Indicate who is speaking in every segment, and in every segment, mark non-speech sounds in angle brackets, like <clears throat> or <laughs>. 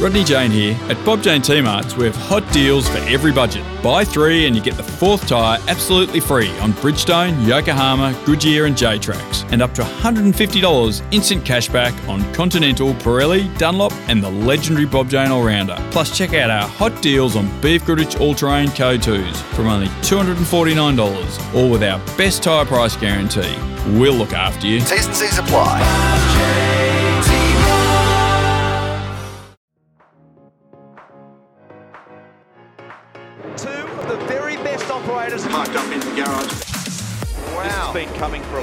Speaker 1: Rodney Jane here. At Bob Jane T Marts, we have hot deals for every budget. Buy three and you get the fourth tyre absolutely free on Bridgestone, Yokohama, Goodyear, and J Tracks, and up to $150 instant cashback on Continental, Pirelli, Dunlop, and the legendary Bob Jane All Rounder. Plus, check out our hot deals on BFGoodrich All Terrain KO2s from only $249, all with our best tyre price guarantee. We'll look after you.
Speaker 2: T's and C's apply.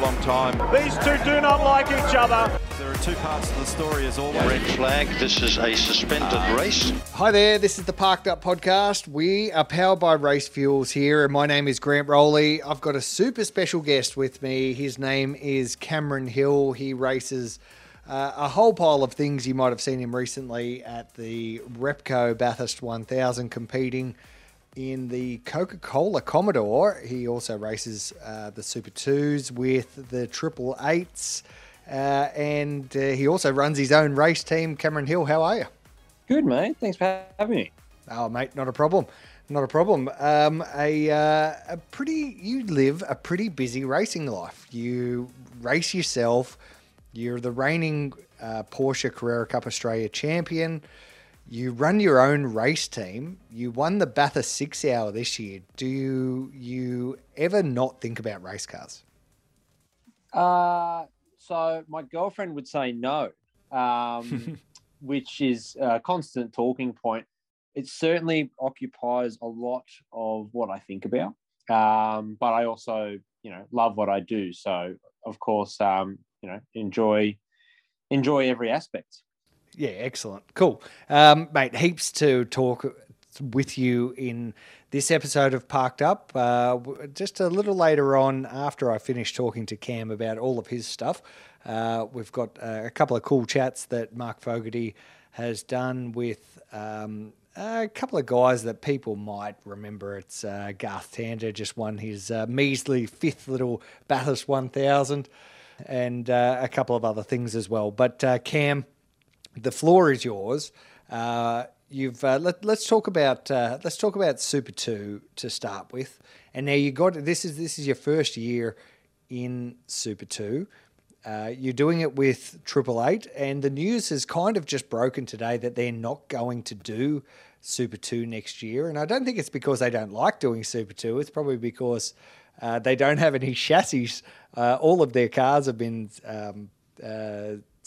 Speaker 3: Long time.
Speaker 4: These two do not like each other.
Speaker 3: There are two parts of the story as always.
Speaker 5: Red flag, this is a suspended race.
Speaker 6: Hi there, this is the Parked Up Podcast. We are powered by Race Fuels here, and my name is Grant Rowley. I've got a super special guest with me. His name is Cameron Hill. He races uh, a whole pile of things. You might have seen him recently at the Repco Bathurst 1000 competing in the Coca Cola Commodore. He also races uh, the Super 2s with the Triple Eights. Uh, and uh, he also runs his own race team. Cameron Hill, how are you?
Speaker 7: Good, mate. Thanks for having me.
Speaker 6: Oh, mate, not a problem. Not a problem. Um, a, uh, a pretty, you live a pretty busy racing life. You race yourself. You're the reigning uh, Porsche Carrera Cup Australia champion. You run your own race team. You won the Bathurst Six Hour this year. Do you you ever not think about race cars?
Speaker 7: Uh, so my girlfriend would say no, um, <laughs> which is a constant talking point. It certainly occupies a lot of what I think about, um, but I also, you know, love what I do. So of course, um, you know, enjoy enjoy every aspect.
Speaker 6: Yeah, excellent. Cool. Um, mate, heaps to talk with you in this episode of Parked Up. Uh, just a little later on, after I finish talking to Cam about all of his stuff, uh, we've got uh, a couple of cool chats that Mark Fogarty has done with um, a couple of guys that people might remember. It's uh, Garth Tander just won his uh, measly fifth little Bathurst 1000 and uh, a couple of other things as well. But Cam, the floor is yours. Uh, you've uh, let, let's talk about uh, let's talk about Super Two to start with. And now you got this is this is your first year in Super Two. Uh, you're doing it with Triple Eight, and the news has kind of just broken today that they're not going to do Super Two next year. And I don't think it's because they don't like doing Super Two. It's probably because uh, they don't have any <laughs> chassis. Uh, all of their cars have been um,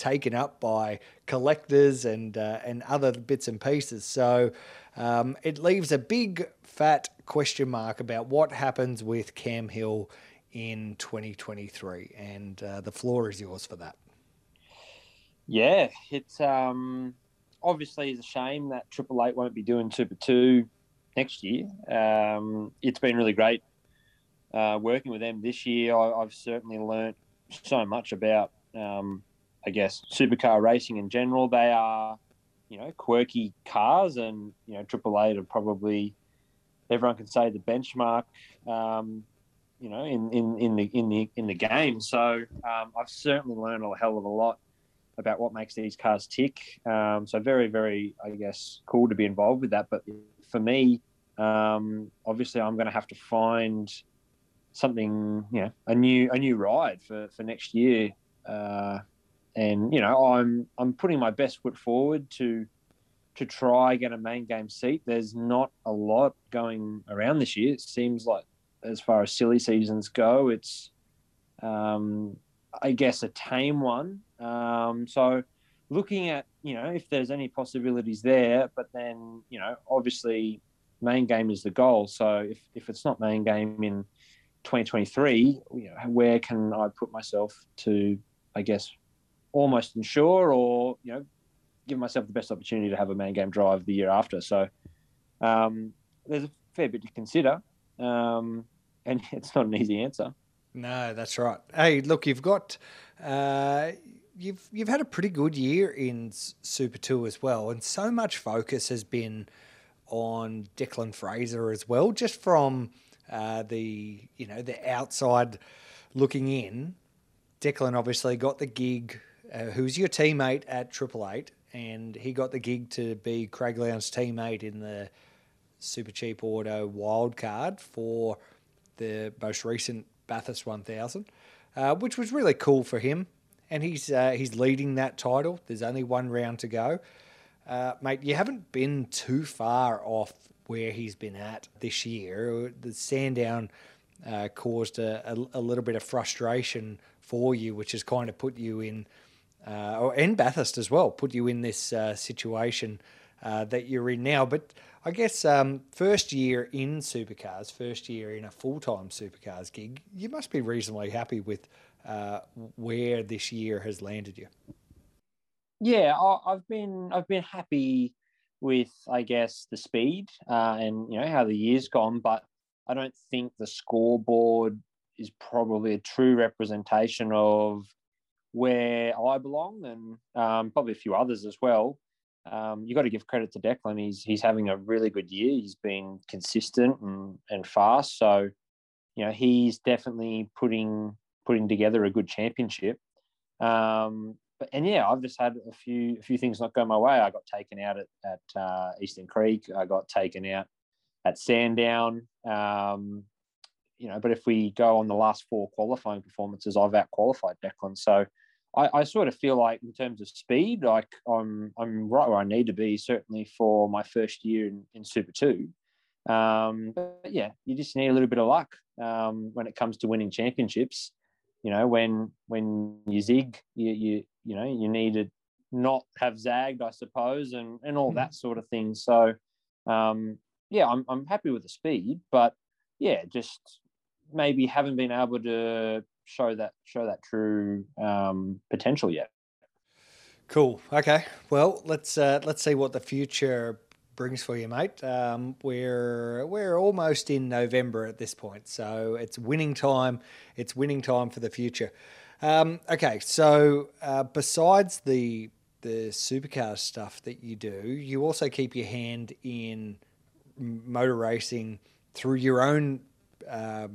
Speaker 6: taken up by collectors and uh, and other bits and pieces. So um, it leaves a big fat question mark about what happens with Cam Hill in 2023, and uh, the floor is yours for that.
Speaker 7: Yeah, it's um, obviously is a shame that Triple Eight won't be doing Super Two next year. Um, it's been really great uh, working with them this year. I, I've certainly learnt so much about, um, I guess, supercar racing in general. They are, you know, quirky cars, and you know, Triple Eight are probably everyone can say the benchmark. Um, you know, in, in, in the in the in the game. So um, I've certainly learned a hell of a lot about what makes these cars tick. Um, so very, very, I guess, cool to be involved with that. But for me, um, obviously, I'm going to have to find something, you know, a new a new ride for, for next year. Uh, and you know, I'm I'm putting my best foot forward to to try get a main game seat. There's not a lot going around this year. It seems like as far as silly seasons go, it's um, I guess a tame one. Um, so looking at you know if there's any possibilities there, but then you know obviously main game is the goal. So if if it's not main game in 2023, you know, where can I put myself to I guess almost ensure or you know give myself the best opportunity to have a main game drive the year after. So um, there's a fair bit to consider. Um, and <laughs> it's not an easy answer.
Speaker 6: No, that's right. Hey, look, you've got uh, you've you've had a pretty good year in Super Two as well, and so much focus has been on Declan Fraser as well, just from uh, the you know the outside looking in. Declan obviously got the gig. Uh, who's your teammate at Triple Eight, and he got the gig to be Craig Lowndes' teammate in the Super Cheap Auto wildcard for the most recent Bathurst 1000, uh, which was really cool for him. And he's uh, he's leading that title. There's only one round to go, uh, mate. You haven't been too far off where he's been at this year. The Sandown uh, caused a, a, a, little bit of frustration for you, which has kind of put you in, uh, or and Bathurst as well, put you in this uh, situation uh, that you're in now. But I guess um, first year in supercars, first year in a full time supercars gig, you must be reasonably happy with uh, where this year has landed you.
Speaker 7: Yeah, I've been I've been happy with I guess the speed uh, and you know how the year's gone, but I don't think the scoreboard is probably a true representation of where I belong and um, probably a few others as well um, you got to give credit to Declan. He's he's having a really good year. He's been consistent and, and fast. So, you know, he's definitely putting putting together a good championship. Um, but and yeah, I've just had a few a few things not go my way. I got taken out at at uh, Eastern Creek. I got taken out at Sandown. Um, you know, but if we go on the last four qualifying performances, I've out qualified Declan. So I, I, sort of feel like in terms of speed, like I'm I'm right where I need to be, certainly for my first year in, in Super Two. Um, but yeah, you just need a little bit of luck um, when it comes to winning championships. You know, when when you zig, you you you know you need to not have zagged, I suppose, and and all mm-hmm. that sort of thing. So um, yeah, I'm I'm happy with the speed, but yeah, just maybe haven't been able to show that show that true um, potential yet.
Speaker 6: Cool. Okay. Well, let's uh, let's see what the future brings for you, mate. Um, we're we're almost in November at this point, so it's winning time. It's winning time for the future. Um, okay, so uh, besides the the supercar stuff that you do, you also keep your hand in motor racing through your own uh,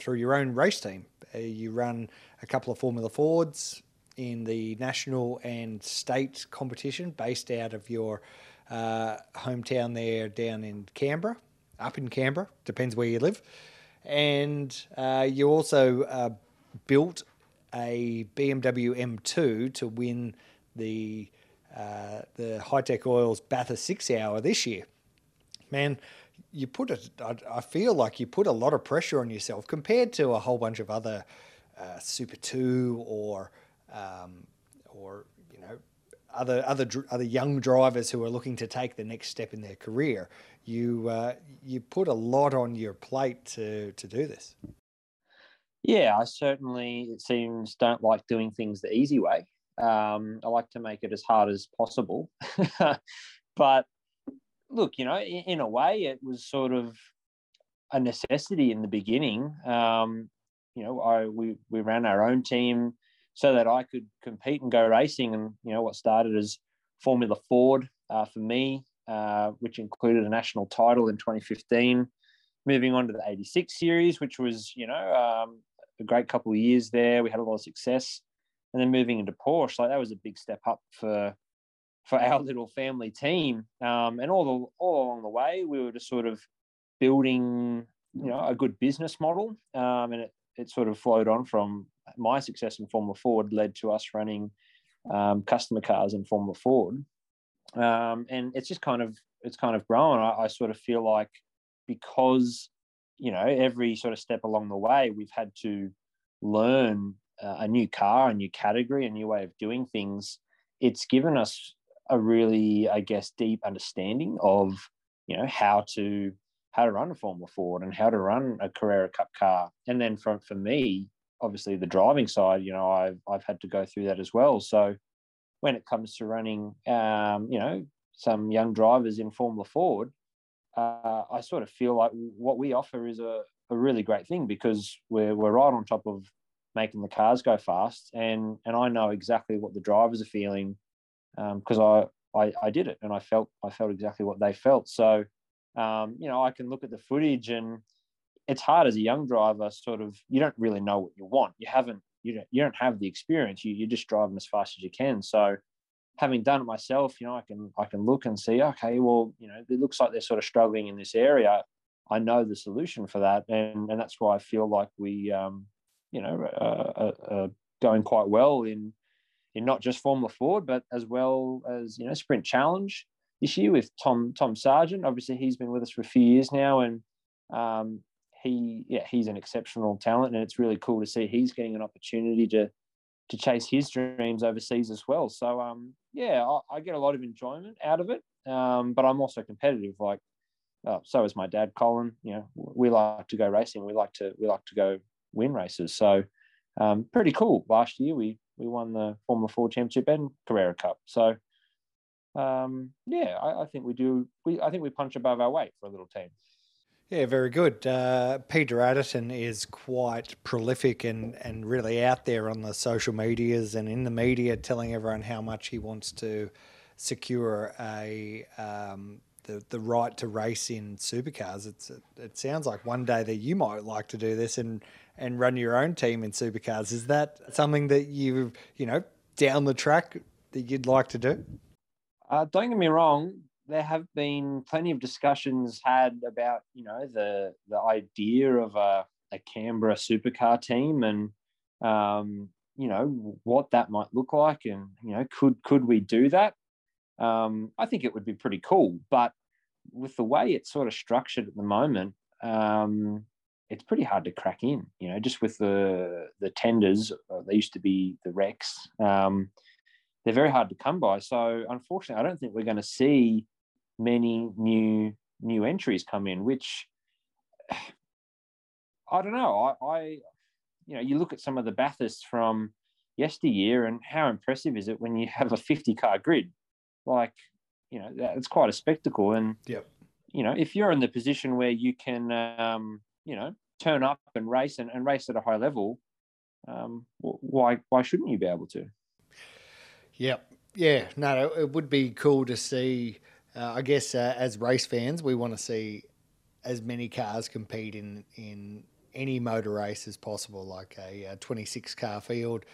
Speaker 6: through your own race team. Uh, you run a couple of Formula Fords in the national and state competition based out of your uh, hometown there down in Canberra, up in Canberra, depends where you live. And uh, you also uh, built a BMW M2 to win the uh, the Hi-Tec Oils Bathurst Six Hour this year. Man, you put it. I feel like you put a lot of pressure on yourself compared to a whole bunch of other uh, Super Two or um, or you know other other other young drivers who are looking to take the next step in their career. You uh, you put a lot on your plate to to do this.
Speaker 7: Yeah, I certainly it seems don't like doing things the easy way. Um, I like to make it as hard as possible, <laughs> but look, you know, in, in, a way, it was sort of a necessity in the beginning. Um, you know, I we we ran our own team so that I could compete and go racing, and you know, what started as Formula Ford uh, for me, uh, which included a national title in 2015. Moving on to the 86 series, which was you know um, a great couple of years there. We had a lot of success, and then moving into Porsche, like that was a big step up for for our little family team. Um, and all the all along the way, we were just sort of building, you know, a good business model. Um, and it, it sort of flowed on from my success in Formula Ford led to us running um, customer cars in Formula Ford. Um, and it's just kind of it's kind of grown. I, I sort of feel like because you know every sort of step along the way, we've had to learn uh, a new car, a new category, a new way of doing things. It's given us a really, I guess, deep understanding of you know how to how to run a Formula Ford and how to run a Carrera Cup car. And then for for me, obviously the driving side, you know, I've I've had to go through that as well. So when it comes to running, um, you know, some young drivers in Formula Ford, uh, I sort of feel like what we offer is a, a really great thing because we're we're right on top of making the cars go fast, and and I know exactly what the drivers are feeling because um, I, I, I did it and I felt I felt exactly what they felt. So um, you know I can look at the footage and it's hard as a young driver. Sort of you don't really know what you want. You haven't you don't you don't have the experience. You you're just driving as fast as you can. So having done it myself, you know, I can I can look and see, okay, well, you know, it looks like they're sort of struggling in this area. I know the solution for that, and and that's why I feel like we, um, you know, uh, uh, uh, going quite well in in not just Formula Ford, but as well as you know Sprint Challenge this year with Tom Tom Sargent. Obviously, he's been with us for a few years now, and um, he yeah he's an exceptional talent, and it's really cool to see he's getting an opportunity to to chase his dreams overseas as well. So um, yeah, I, I, get a lot of enjoyment out of it, um, but I'm also competitive. Like uh, so is my dad, Colin. You know, we like to go racing. We like to we like to go win races. So um, pretty cool. Last year we we won the Formula Ford Championship and Carrera Cup. So um, yeah, I, I think we do. We I think we punch above our weight for a little team.
Speaker 6: Yeah, very good. Uh, Peter Adderton is quite prolific and, and really out there on the social medias and in the media, telling everyone how much he wants to secure a um, the the right to race in supercars. It's it sounds like one day that you might like to do this and and run your own team in supercars. Is that something that you you know down the track that you'd like to do?
Speaker 7: Uh, don't get me wrong there have been plenty of discussions had about you know the the idea of a, a Canberra supercar team and um, you know what that might look like and you know could could we do that? Um, I think it would be pretty cool, but with the way it's sort of structured at the moment, um, it's pretty hard to crack in. You know, just with the the tenders, uh, they used to be the RECs. Um, they're very hard to come by. So unfortunately, I don't think we're going to see many new new entries come in, which <sighs> I don't know. I, I you know, you look at some of the Bathursts from yesteryear, and how impressive is it when you have a 50 car grid? Like, you know, it's quite a spectacle. And,
Speaker 6: yep.
Speaker 7: you know, if you're in the position where you can, um, you know, turn up and race and, and race at a high level, um, why why shouldn't you be able to?
Speaker 6: Yeah, Yeah. No, it would be cool to see uh, I guess uh, as race fans, we want to see as many cars compete in in any motor race as possible. Like a, a 26 car field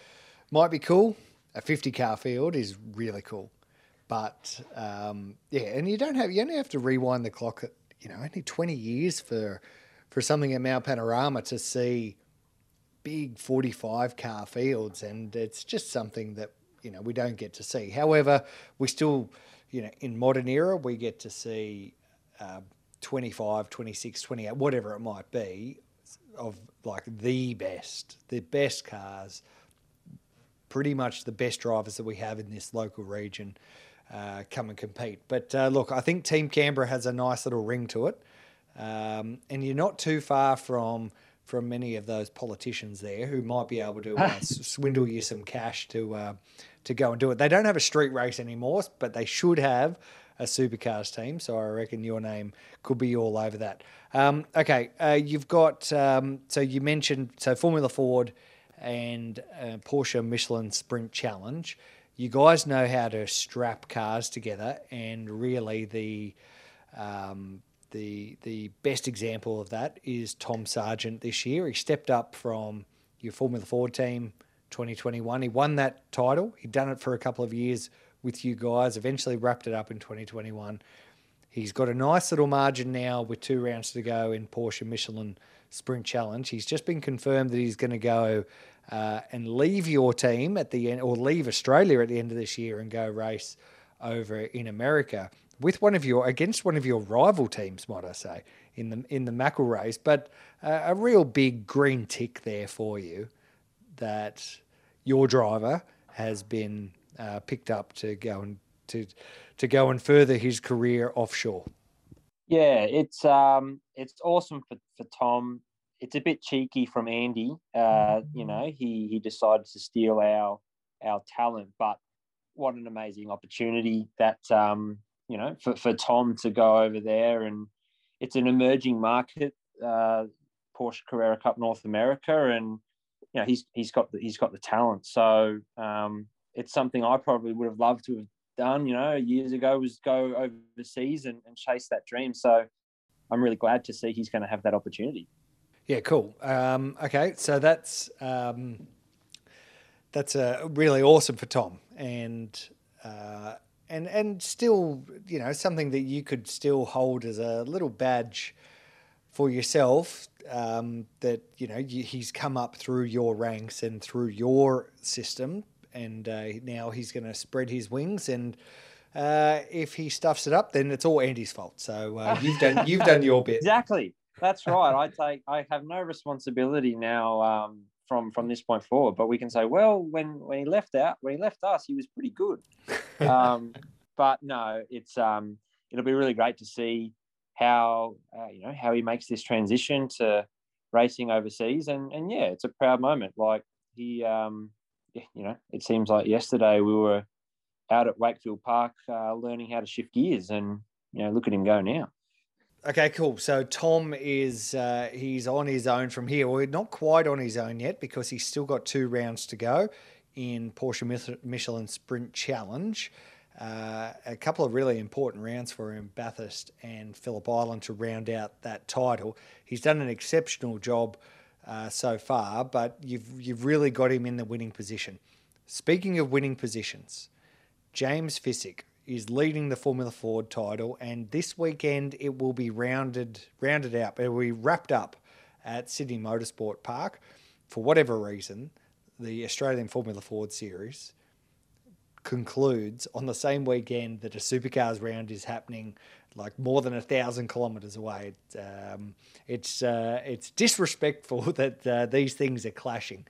Speaker 6: might be cool. A 50 car field is really cool, but um, yeah, and you don't have you only have to rewind the clock. At, you know, only 20 years for for something at Mount Panorama to see big 45 car fields, and it's just something that you know we don't get to see. However, we still you know, in modern era, we get to see uh, 25, 26, 28, whatever it might be, of like the best, the best cars, pretty much the best drivers that we have in this local region uh, come and compete. But uh, look, I think Team Canberra has a nice little ring to it. Um, and you're not too far from from many of those politicians there who might be able to uh, <laughs> swindle you some cash to uh, to go and do it. They don't have a street race anymore, but they should have a supercars team. So I reckon your name could be all over that. Um, okay, uh, you've got um, so you mentioned so Formula Ford and uh, Porsche Michelin Sprint Challenge. You guys know how to strap cars together, and really the um, the the best example of that is Tom Sargent this year. He stepped up from your Formula Ford team 2021. He won that title. He'd done it for a couple of years with you guys, eventually wrapped it up in 2021. He's got a nice little margin now with two rounds to go in Porsche Michelin Sprint Challenge. He's just been confirmed that he's going to go uh, and leave your team at the end, or leave Australia at the end of this year and go race over in America with one of your against one of your rival teams, might I say, in the in the McElrea race. But uh, a real big green tick there for you that your driver has been uh, picked up to go and to to go and further his career offshore.
Speaker 7: Yeah, it's um it's awesome for, for Tom. It's a bit cheeky from Andy. Uh, you know, he he decided to steal our our talent, but what an amazing opportunity that um, you know, for, for Tom to go over there and it's an emerging market, uh, Porsche Carrera Cup North America, and you know he's he's got the, he's got the talent. So um, it's something I probably would have loved to have done. You know, years ago was go overseas and, and chase that dream. So I'm really glad to see he's going to have that opportunity.
Speaker 6: Yeah, cool. Um, okay, so that's um, that's uh, really awesome for Tom, and uh, and and still, you know, something that you could still hold as a little badge for yourself. Um, that you know you, he's come up through your ranks and through your system, and uh, now he's going to spread his wings. And uh, if he stuffs it up, then it's all Andy's fault. So uh, <laughs> you've done you've done your bit.
Speaker 7: Exactly. That's right. I take I have no responsibility now um, from from this point forward. But we can say, well, when when he left out, when he left us, he was pretty good. <laughs> Um, but no, it's um, it'll be really great to see how uh, you know how he makes this transition to racing overseas, and and yeah, it's a proud moment. Like he, um, you know, it seems like yesterday we were out at Wakefield Park uh, learning how to shift gears, and you know, look at him go now.
Speaker 6: Okay, cool. So Tom is uh, he's on his own from here. Well, not quite on his own yet because he's still got two rounds to go in Porsche Michelin Sprint Challenge. Uh, a couple of really important rounds for him, Bathurst and Phillip Island, to round out that title. He's done an exceptional job uh, so far, but you've you've really got him in the winning position. Speaking of winning positions, James Piszcyk is leading the Formula Ford title, and this weekend it will be rounded rounded out. It will be wrapped up at Sydney Motorsport Park. For whatever reason, the Australian Formula Ford Series concludes on the same weekend that a supercars round is happening, like more than a thousand kilometres away. Um, it's uh, it's disrespectful <laughs> that uh, these things are clashing.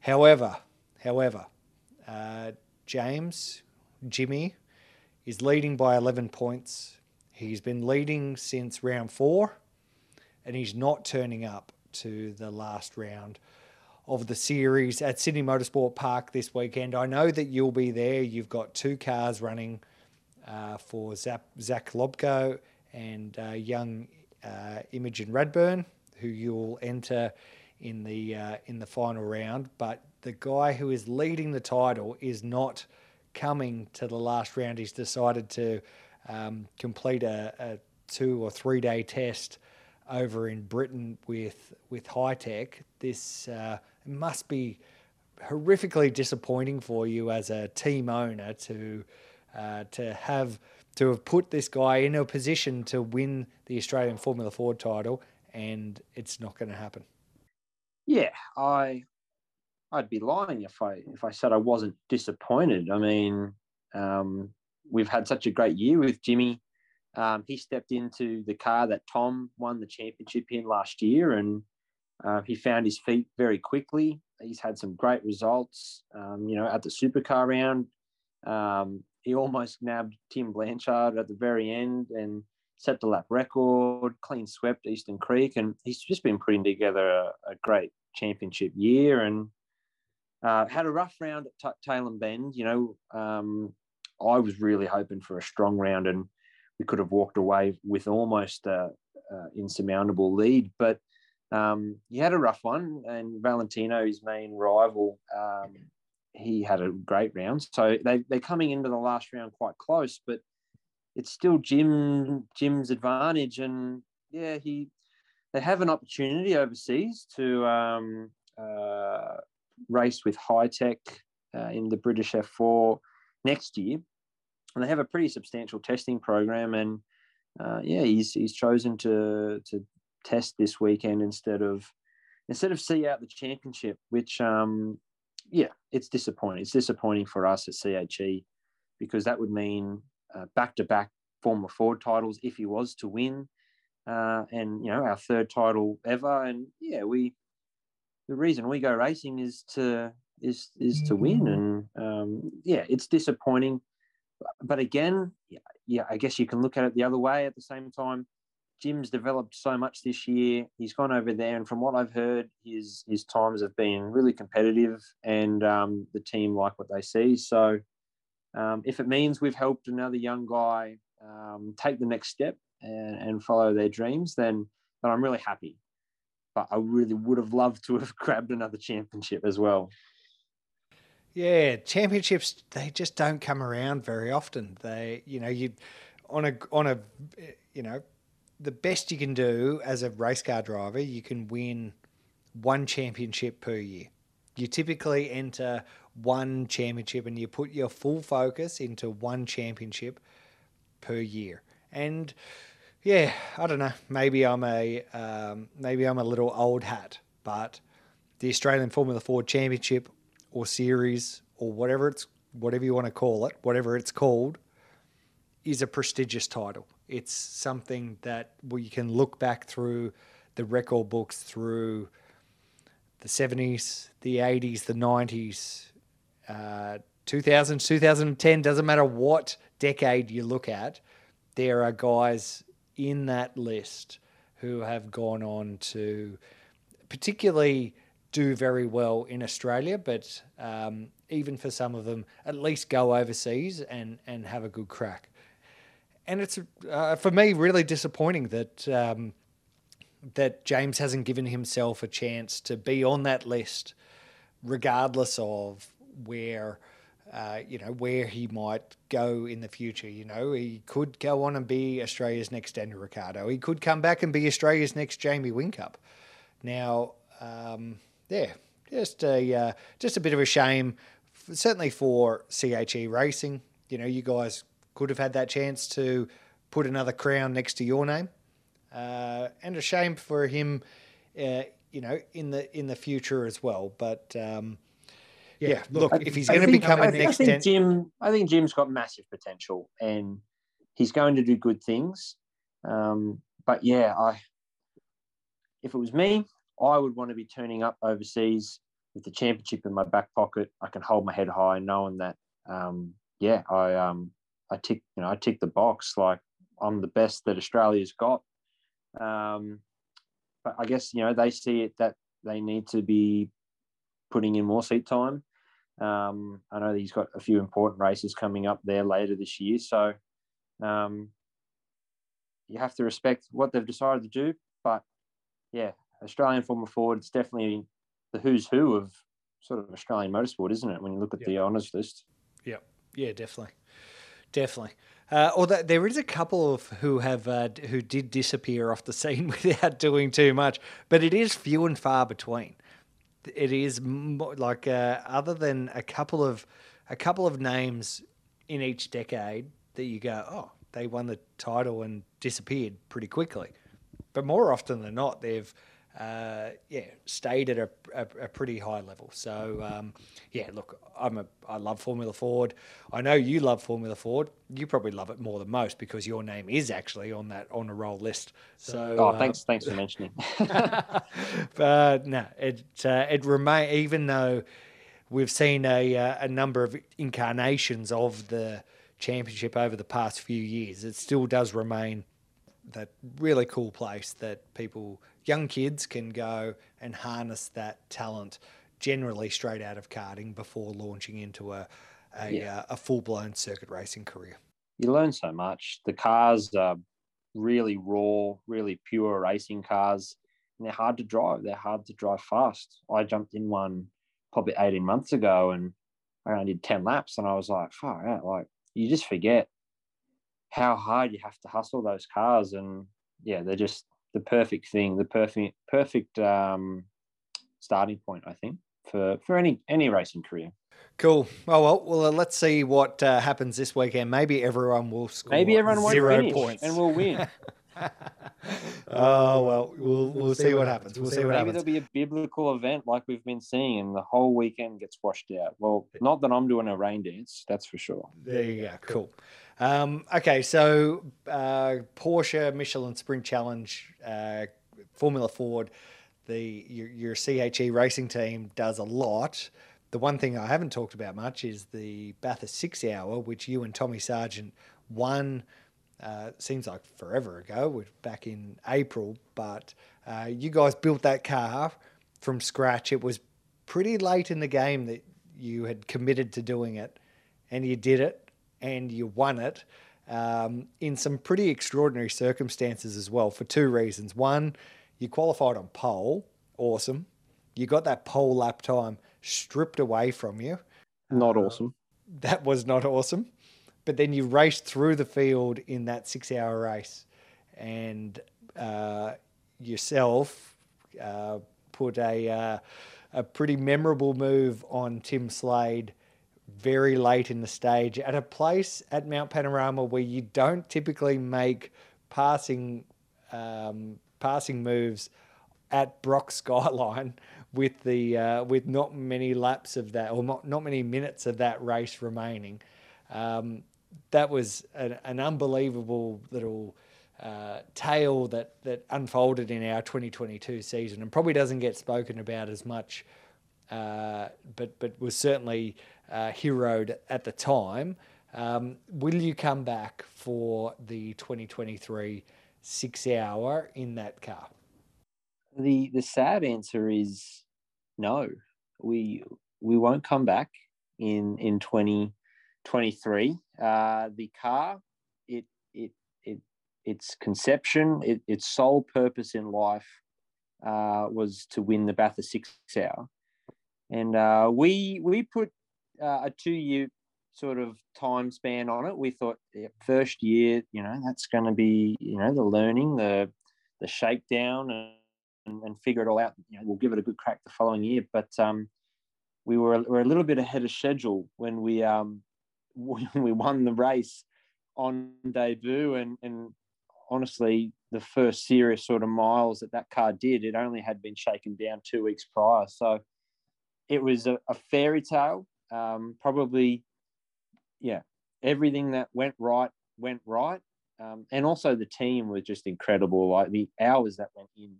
Speaker 6: However, however, uh, James, Jimmy, is leading by 11 points. He's been leading since round four, and he's not turning up to the last round of the series at Sydney Motorsport Park this weekend. I know that you'll be there. You've got two cars running uh, for Zach, Zach Lobko and uh, young uh, Imogen Radburn, who you'll enter in the uh, in the final round. But the guy who is leading the title is not coming to the last round. He's decided to um, complete a, a, two or three day test over in Britain with with Hitech. This uh, must be horrifically disappointing for you as a team owner to uh, to have to have put this guy in a position to win the Australian Formula Ford title, and it's not going to happen.
Speaker 7: Yeah, I I'd be lying if I if I said I wasn't disappointed. I mean, um, we've had such a great year with Jimmy. Um, he stepped into the car that Tom won the championship in last year, and uh, he found his feet very quickly. He's had some great results. Um, you know, at the supercar round, um, he almost nabbed Tim Blanchard at the very end and set the lap record. Clean swept Eastern Creek, and he's just been putting together a, a great championship year. And uh, had a rough round at T- and Bend. You know, um, I was really hoping for a strong round, and we could have walked away with almost insurmountable lead. But um, he had a rough one, and Valentino, his main rival, um, he had a great round. So they they're coming into the last round quite close, but it's still Jim Jim's advantage, and yeah, he they have an opportunity overseas to um, uh, race with Hitech uh, in the British F4 next year, and they have a pretty substantial testing program. And uh, yeah, he's he's chosen to to test this weekend instead of instead of see out the championship, which um, yeah, it's disappointing. It's disappointing for us at CHE because that would mean back to back Formula Ford titles if he was to win. Uh, and you know our third title ever, and yeah, we the reason we go racing is to is is to win, mm. and um, yeah, it's disappointing. But again, yeah, yeah, I guess you can look at it the other way. At the same time, Jim's developed so much this year. He's gone over there, and from what I've heard, his his times have been really competitive, and um, the team like what they see. So, um, if it means we've helped another young guy um, take the next step and, and follow their dreams, then then I'm really happy but I really would have loved to have <laughs> grabbed another championship as well.
Speaker 6: Yeah, championships they just don't come around very often. They, you know, you on a on a you know, the best you can do as a race car driver, you can win one championship per year. You typically enter one championship and you put your full focus into one championship per year. And yeah, I don't know. Maybe I'm a um, maybe I'm a little old hat, but the Australian Formula Ford Championship or Series or whatever it's whatever you want to call it, whatever it's called, is a prestigious title. It's something that we can look back through the record books through the 70s, the 80s, the 90s, uh, 2000, 2010, doesn't matter what decade you look at, there are guys in that list who have gone on to particularly do very well in Australia, but um, even for some of them, at least go overseas and, and have a good crack. And it's, uh, for me, really disappointing that. Um, that James hasn't given himself a chance to be on that list, regardless of where, uh, you know, where he might go in the future. You know, he could go on and be Australia's next Daniel Ricciardo. He could come back and be Australia's next Jamie Whincup. Now, um, yeah, just a uh, just a bit of a shame, certainly for CHE Racing. You know, you guys could have had that chance to put another crown next to your name. Uh, and a shame for him, uh, you know, in the in the future as well. But um, yeah, yeah, look, I, if he's going to become
Speaker 7: I,
Speaker 6: a next,
Speaker 7: I think Jim, I think Jim's got massive potential, and he's going to do good things. Um, but yeah, I, if it was me, I would want to be turning up overseas with the championship in my back pocket. I can hold my head high, knowing that, um, yeah, I um, I tick, you know, I tick the box. Like I'm the best that Australia's got um, but I guess you know they see it that they need to be putting in more seat time. Um, I know he's got a few important races coming up there later this year, so um, you have to respect what they've decided to do. But yeah, Australian Formula Ford, it's definitely the who's who of sort of Australian motorsport, isn't it? When you look at the honours list.
Speaker 6: Yeah, yeah, definitely, definitely. Uh, although there is a couple of who have uh, who did disappear off the scene <laughs> without doing too much, but it is few and far between. It is like uh, other than a couple of a couple of names in each decade that you go, oh, they won the title and disappeared pretty quickly. But more often than not, they've uh, yeah, stayed at a, a, a, pretty high level. So um, yeah, look, I'm a I love Formula Ford. I know you love Formula Ford. You probably love it more than most because your name is actually on that on a roll list. So
Speaker 7: oh, thanks uh, thanks for mentioning. <laughs> <laughs>
Speaker 6: but no, it uh, it remain even though we've seen a uh, a number of incarnations of the championship over the past few years, it still does remain that really cool place that people young kids can go and harness that talent generally straight out of karting before launching into a a, yeah. uh, a full blown circuit racing career.
Speaker 7: You learn so much. The cars are really raw, really pure racing cars, and they're hard to drive. They're hard to drive fast. I jumped in one probably 18 months ago and I only did 10 laps, and I was like, far out. Like, you just forget how hard you have to hustle those cars. And yeah, they're just the perfect thing, the perfect perfect um, starting point, I think, for for any any racing career.
Speaker 6: Cool. Oh well, well, uh, let's see what uh, happens this weekend. Maybe everyone will score.
Speaker 7: Maybe everyone
Speaker 6: zero
Speaker 7: won't
Speaker 6: points
Speaker 7: and we'll win. <laughs> <laughs>
Speaker 6: oh well, we'll we'll see what happens. We'll see what happens.
Speaker 7: Maybe there'll be a biblical event like we've been seeing, and the whole weekend gets washed out. Well, not that I'm doing a rain dance, that's for sure.
Speaker 6: There you go. Cool. Um, okay, so uh, Porsche Michelin Sprint Challenge, uh, Formula Ford, the your, your CHE racing team does a lot. The one thing I haven't talked about much is the Bathurst Six Hour, which you and Tommy Sargent won. Uh, seems like forever ago. We're back in April, but uh, you guys built that car from scratch. It was pretty late in the game that you had committed to doing it, and you did it and you won it um, in some pretty extraordinary circumstances as well for two reasons. One, you qualified on pole, awesome. You got that pole lap time stripped away from you.
Speaker 7: Not uh, awesome.
Speaker 6: That was not awesome. But then you raced through the field in that six hour race and uh, yourself uh, put a, uh, a pretty memorable move on Tim Slade very late in the stage at a place at Mount Panorama where you don't typically make passing um, passing moves at Brock <laughs> Skyline with the uh, with not many laps of that or not, not many minutes of that race remaining. Um, that was an, an unbelievable little uh, tale that that unfolded in our 2022 season and probably doesn't get spoken about as much, uh, but but was certainly uh, heroed at the time. Um, will you come back for the 2023 six hour in that car?
Speaker 7: The the sad answer is no. We we won't come back in in 2023. Uh, the car, it it it its conception, it, its sole purpose in life uh, was to win the Bathurst Six Hour, and uh, we we put uh, a two year sort of time span on it. We thought yeah, first year, you know, that's going to be, you know, the learning, the the shakedown, and, and figure it all out. You know, we'll give it a good crack the following year. But um, we were we were a little bit ahead of schedule when we um <laughs> when we won the race on debut, and and honestly, the first serious sort of miles that that car did, it only had been shaken down two weeks prior. So it was a, a fairy tale. Um, probably yeah, everything that went right went right. Um, and also the team was just incredible. Like the hours that went in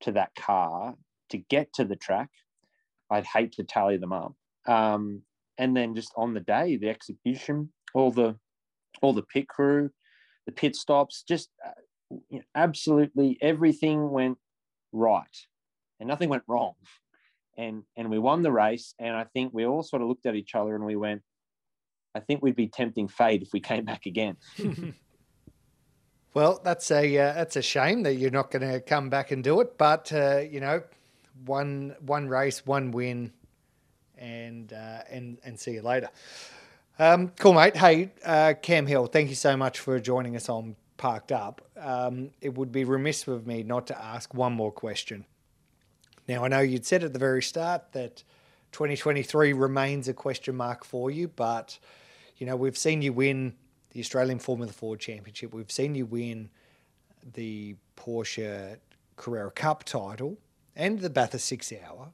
Speaker 7: to that car to get to the track, I'd hate to tally them up. Um, and then just on the day, the execution, all the all the pit crew, the pit stops, just uh, you know, absolutely everything went right, and nothing went wrong. And and we won the race. And I think we all sort of looked at each other and we went, I think we'd be tempting fate if we came back again. <laughs>
Speaker 6: well, that's a uh, that's a shame that you're not going to come back and do it. But uh, you know, one one race, one win, and uh, and and see you later. Um, cool, mate. Hey, uh, Cam Hill, thank you so much for joining us on Parked Up. Um, it would be remiss of me not to ask one more question. Now, I know you'd said at the very start that 2023 remains a question mark for you, but you know, we've seen you win the Australian Formula Ford Championship. We've seen you win the Porsche Carrera Cup title and the Bathurst Six Hour.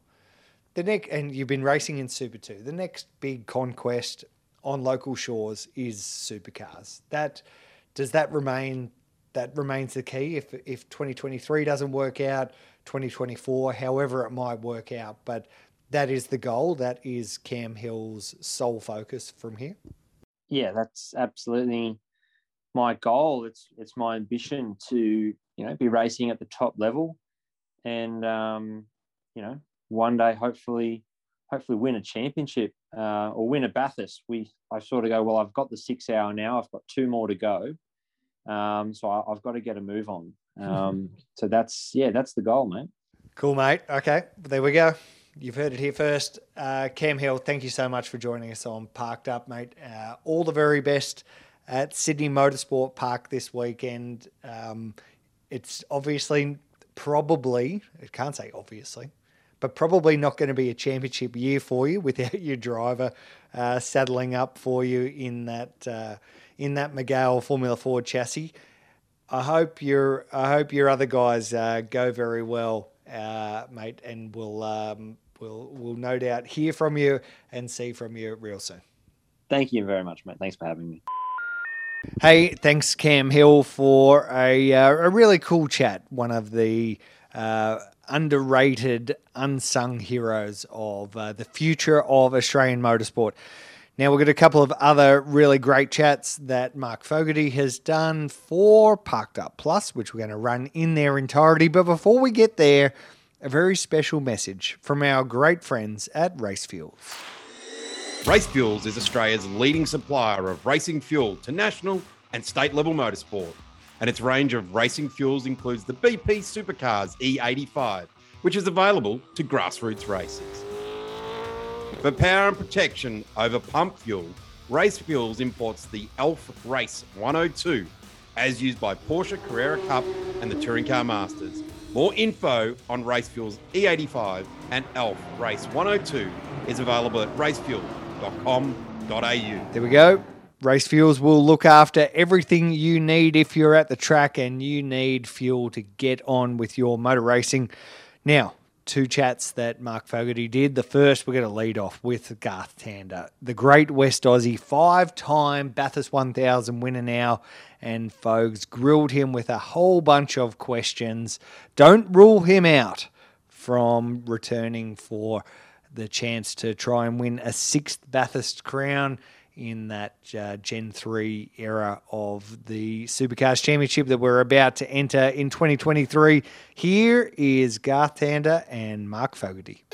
Speaker 6: The next, and you've been racing in Super Two. The next big conquest on local shores is supercars. That does that remain? That remains the key. If if 2023 doesn't work out, 2024, however it might work out, but that is the goal. That is Cam Hill's sole focus from here
Speaker 7: yeah, that's absolutely my goal. It's it's my ambition to you know be racing at the top level, and um, you know one day hopefully hopefully win a championship uh, or win a Bathurst. We I sort of go well. I've got the six hour now. I've got two more to go, um, so I, have got to get a move on. Um, so that's yeah, that's the goal, mate.
Speaker 6: Cool, mate. Okay, there we go. You've heard it here first. Uh, Cam Hill, thank you so much for joining us on Parked Up, mate. Uh, all the very best at Sydney Motorsport Park this weekend. Um, it's obviously, probably, I can't say obviously, but probably not going to be a championship year for you <laughs> without your driver uh, saddling up for you in that uh, in that Mygale Formula Ford chassis. I hope your I hope your other guys uh, go very well uh, mate, and we'll um, we'll we'll no doubt hear from you and see from you real soon.
Speaker 7: Thank you very much, mate. Thanks for having me.
Speaker 6: Hey, thanks Cam Hill for a uh, a really cool chat. One of the uh, underrated, unsung heroes of uh, the future of Australian motorsport. Now, we've got a couple of other really great chats that Mark Fogarty has done for Parked Up Plus, which we're going to run in their entirety. But before we get there, a very special message from our great friends at Race Fuels.
Speaker 8: Race Fuels is Australia's leading supplier of racing fuel to national and state level motorsport. And its range of racing fuels includes the BP Supercars E85, which is available to grassroots races. For power and protection over pump fuel, Race Fuels imports the Elf Race 102, as used by Porsche Carrera Cup and the Touring Car Masters, More info on Race Fuels E85 and ELF Race 102 is available at racefuel.com.au.
Speaker 6: There we go. Race Fuels will look after everything you need if you're at the track and you need fuel to get on with your motor racing. Now, two chats that Mark Fogarty did. The first, we're going to lead off with Garth Tander, the great West Aussie, five time Bathurst 1000 winner now. And Fogs grilled him with a whole bunch of questions. Don't rule him out from returning for the chance to try and win a sixth Bathurst crown in that uh, Gen 3 era of the Supercars Championship that we're about to enter in 2023. Here is Garth Tander and Mark Fogarty.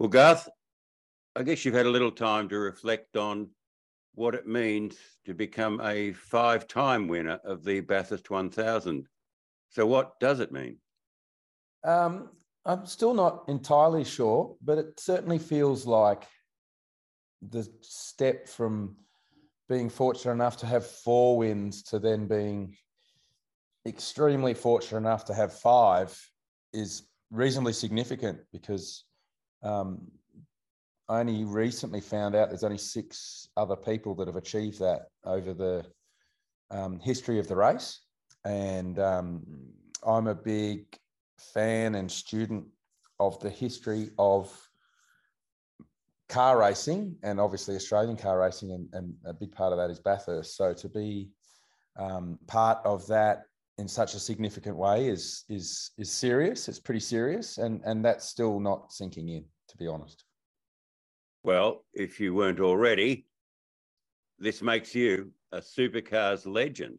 Speaker 9: Well, Garth, I guess you've had a little time to reflect on what it means to become a five time winner of the Bathurst 1000. So, what does it mean?
Speaker 10: Um, I'm still not entirely sure, but it certainly feels like the step from being fortunate enough to have four wins to then being extremely fortunate enough to have five is reasonably significant because um, I only recently found out there's only six other people that have achieved that over the um, history of the race. And um, I'm a big fan and student of the history of car racing and obviously Australian car racing, and, and a big part of that is Bathurst. So to be um, part of that in such a significant way is is is serious. It's pretty serious, and and that's still not sinking in, to be honest.
Speaker 9: Well, if you weren't already, this makes you a supercars legend.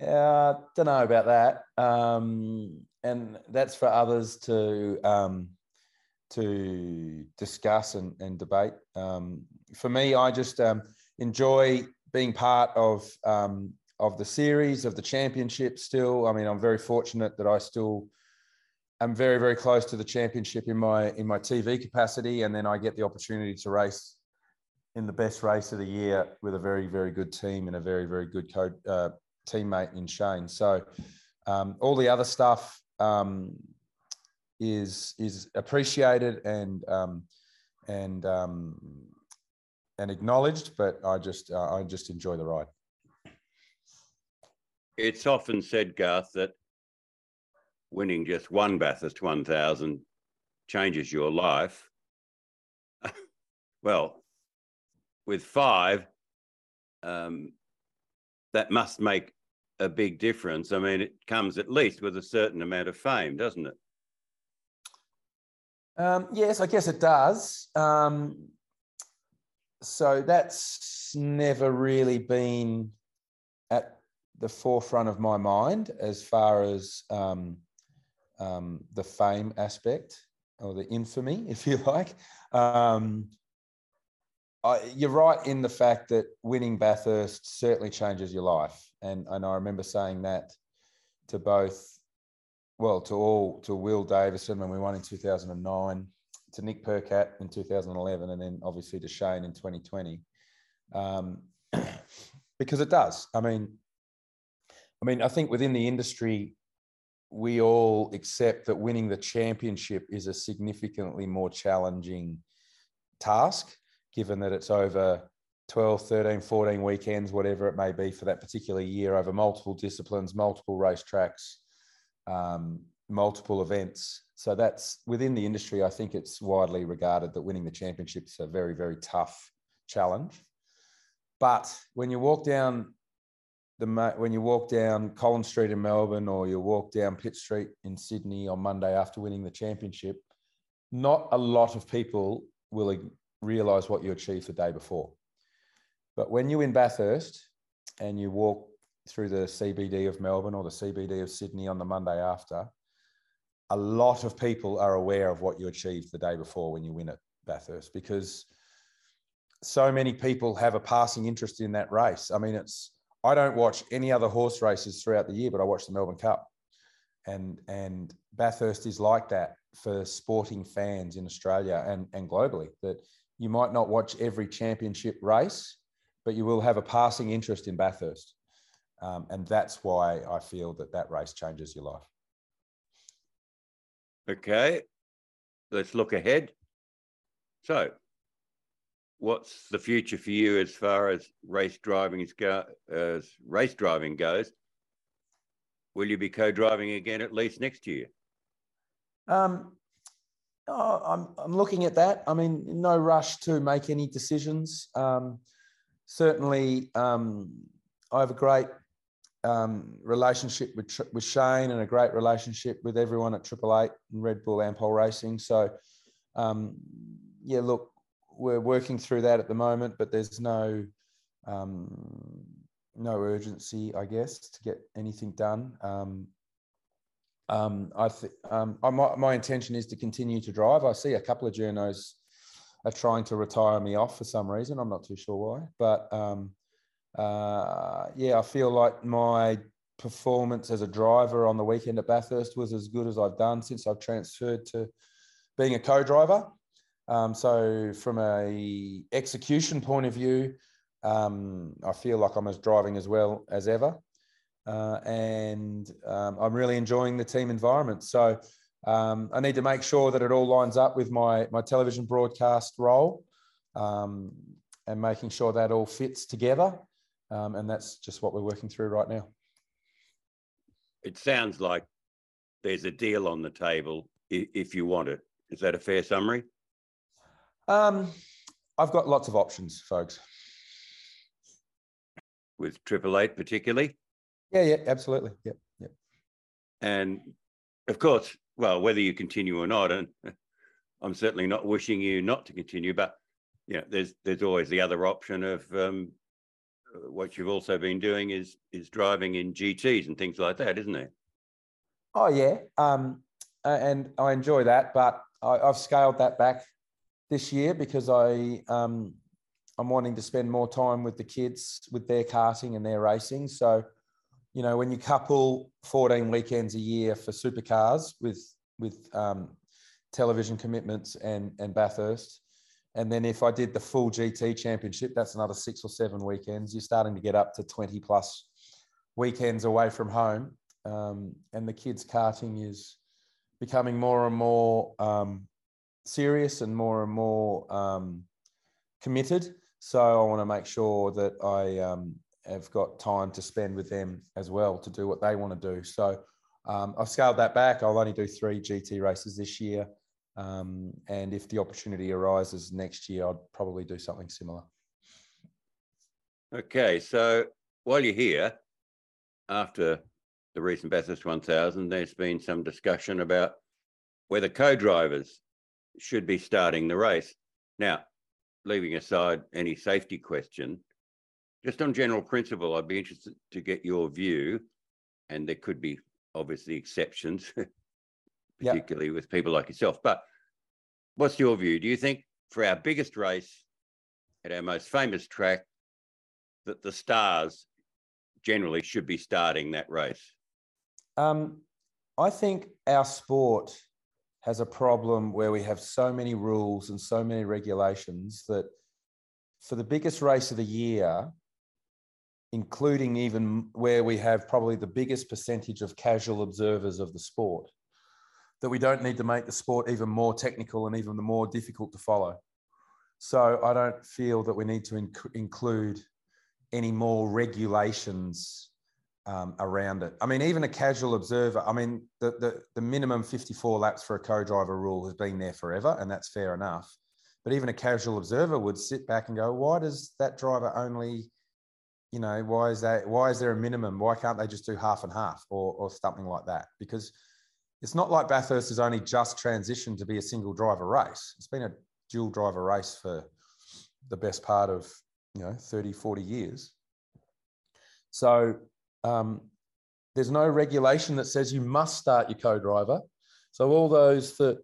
Speaker 10: Uh, don't know about that, um, and that's for others to um, to discuss and, and debate. Um, for me, I just um, enjoy being part of um, of the series of the championship. Still, I mean, I'm very fortunate that I still am very very close to the championship in my in my TV capacity, and then I get the opportunity to race in the best race of the year with a very very good team and a very very good co- uh, teammate in Shane. So um, all the other stuff um, is is appreciated and um, and um, and acknowledged. But I just uh, I just enjoy the ride.
Speaker 9: It's often said, Garth, that winning just one Bathurst 1000 changes your life. <laughs> well, with five, um, that must make a big difference. I mean, it comes at least with a certain amount of fame, doesn't it?
Speaker 10: Um, yes, I guess it does. Um, so that's never really been at the forefront of my mind as far as um, um the fame aspect or the infamy, <laughs> if you like. Um, I, you're right in the fact that winning Bathurst certainly changes your life, and and I remember saying that to both well, to all to Will Davison when we won in 2009, to Nick Percat in 2011, and then obviously to Shane in 2020, um, <clears throat> because it does. I mean, I mean, I think within the industry, we all accept that winning the championship is a significantly more challenging task, given that it's over 12, 13, 14 weekends, whatever it may be for that particular year, over multiple disciplines, multiple racetracks um, multiple events. So that's within the industry. I think it's widely regarded that winning the championships a very, very tough challenge. But when you walk down the when you walk down Collins Street in Melbourne or you walk down Pitt Street in Sydney on Monday after winning the championship, not a lot of people will realise what you achieved the day before. But when you win Bathurst and you walk through the CBD of Melbourne or the CBD of Sydney on the Monday after, a lot of people are aware of what you achieved the day before when you win at Bathurst because so many people have a passing interest in that race. I mean, it's I don't watch any other horse races throughout the year, but I watch the Melbourne Cup, and and Bathurst is like that for sporting fans in Australia and and globally. That you might not watch every championship race, but you will have a passing interest in Bathurst. Um, and that's why I feel that that race changes your life.
Speaker 9: Okay, let's look ahead. So, what's the future for you as far as race driving is go, as race driving goes? Will you be co-driving again at least next year?
Speaker 10: Um, oh, I'm I'm looking at that. I mean, no rush to make any decisions. Um, certainly, um, I have a great um, relationship with with Shane and a great relationship with everyone at Triple Eight and Red Bull Ampol Racing. So, um, yeah, look, we're working through that at the moment, but there's no um, no urgency, I guess, to get anything done. Um, um, I think um, my, my intention is to continue to drive. I see a couple of journos are trying to retire me off for some reason. I'm not too sure why, but um, uh, yeah, I feel like my performance as a driver on the weekend at Bathurst was as good as I've done since I've transferred to being a co-driver. Um, so from a execution point of view, um, I feel like I'm as driving as well as ever, uh, and um, I'm really enjoying the team environment. So um, I need to make sure that it all lines up with my my television broadcast role, um, and making sure that all fits together. Um, and that's just what we're working through right now.
Speaker 9: It sounds like there's a deal on the table if you want it. Is that a fair summary?
Speaker 10: Um, I've got lots of options, folks.
Speaker 9: With Triple Eight, particularly.
Speaker 10: Yeah, yeah, absolutely. Yep, yep.
Speaker 9: And of course, well, whether you continue or not, and <laughs> I'm certainly not wishing you not to continue, but you know, there's there's always the other option of um, what you've also been doing is is driving in GTS and things like that, isn't it?
Speaker 10: Oh yeah, um, and I enjoy that, but I, have scaled that back this year because I um, I'm wanting to spend more time with the kids with their karting and their racing. So, you know, when you couple 14 weekends a year for supercars with with um, television commitments and and Bathurst, and then if I did the full GT championship, that's another six or seven weekends. You're starting to get up to 20 plus weekends away from home. Um, and the kids' karting is becoming more and more um, serious and more and more um, committed. So I want to make sure that I um, have got time to spend with them as well to do what they want to do. So um, I've scaled that back. I'll only do three GT races this year. Um, and if the opportunity arises next year, I'd probably do something similar.
Speaker 9: Okay, so while you're here, after the recent Bathurst 1000, there's been some discussion about whether co-drivers should be starting the race. Now, leaving aside any safety question, just on general principle, I'd be interested to get your view, and there could be obviously exceptions, <laughs> particularly yep. with people like yourself. But what's your view? Do you think for our biggest race at our most famous track, that the stars generally should be starting that race?
Speaker 10: Um, I think our sport has a problem where we have so many rules and so many regulations that for the biggest race of the year, including even where we have probably the biggest percentage of casual observers of the sport, that we don't need to make the sport even more technical and even more difficult to follow. So I don't feel that we need to inc- include any more regulations um, around it. I mean, even a casual observer, I mean, the, the, the minimum 54 laps for a co driver rule has been there forever, and that's fair enough. But even a casual observer would sit back and go, why does that driver only, you know, why is that, why is there a minimum? Why can't they just do half and half or, or something like that? Because it's not like Bathurst has only just transitioned to be a single driver race. It's been a dual driver race for the best part of, you know, 30, 40 years. So um, there's no regulation that says you must start your co-driver. So all those that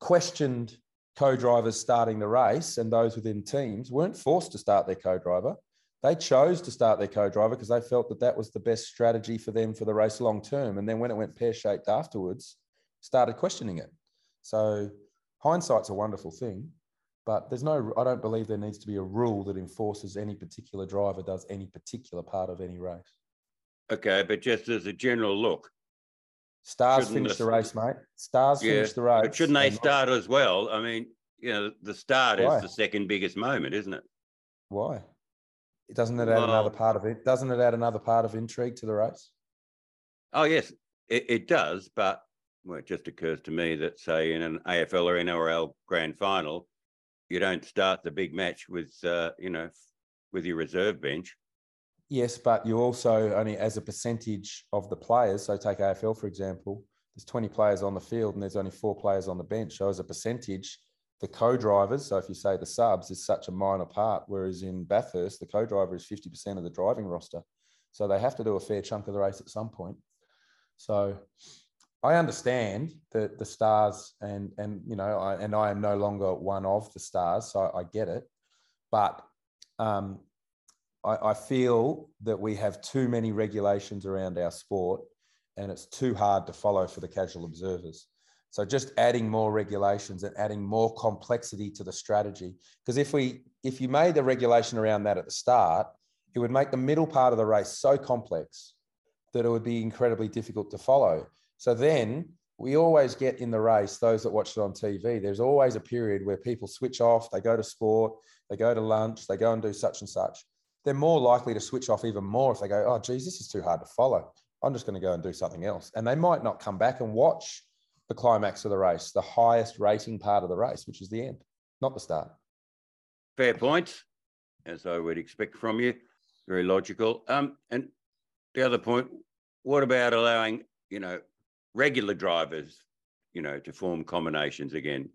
Speaker 10: questioned co-drivers starting the race and those within teams weren't forced to start their co-driver. They chose to start their co-driver because they felt that that was the best strategy for them for the race long term. And then when it went pear-shaped afterwards, started questioning it. So hindsight's a wonderful thing, but there's no. I don't believe there needs to be a rule that enforces any particular driver does any particular part of any race.
Speaker 9: Okay, but just as a general look.
Speaker 10: Stars finish the race, mate. Stars yeah, finished the race.
Speaker 9: But shouldn't they start as well? I mean, you know, the start Why? is the second biggest moment, isn't it?
Speaker 10: Why? Doesn't it add well, another part of it? Doesn't it add another part of intrigue to the race?
Speaker 9: Oh yes, it, it does. But well, it just occurs to me that say in an AFL or NRL grand final, you don't start the big match with uh, you know with your reserve bench.
Speaker 10: Yes, but you also only as a percentage of the players. So take AFL for example. There's 20 players on the field and there's only four players on the bench. So as a percentage, the co-drivers, so if you say the subs, is such a minor part, whereas in Bathurst, the co-driver is 50% of the driving roster. So they have to do a fair chunk of the race at some point. So I understand that the stars and and you know I, and I am no longer one of the stars, so I get it. But um, I, I feel that we have too many regulations around our sport, and it's too hard to follow for the casual observers. So just adding more regulations and adding more complexity to the strategy. Because if we if you made the regulation around that at the start, it would make the middle part of the race so complex that it would be incredibly difficult to follow. So then we always get in the race, those that watch it on TV, there's always a period where people switch off, they go to sport, they go to lunch, they go and do such and such. They're more likely to switch off even more if they go, oh, geez, this is too hard to follow. I'm just going to go and do something else. And they might not come back and watch the climax of the race, the highest rating part of the race, which is the end, not the start.
Speaker 9: Fair point, as I would expect from you. Very logical. Um, and the other point, what about allowing, you know, regular drivers, you know, to form combinations again?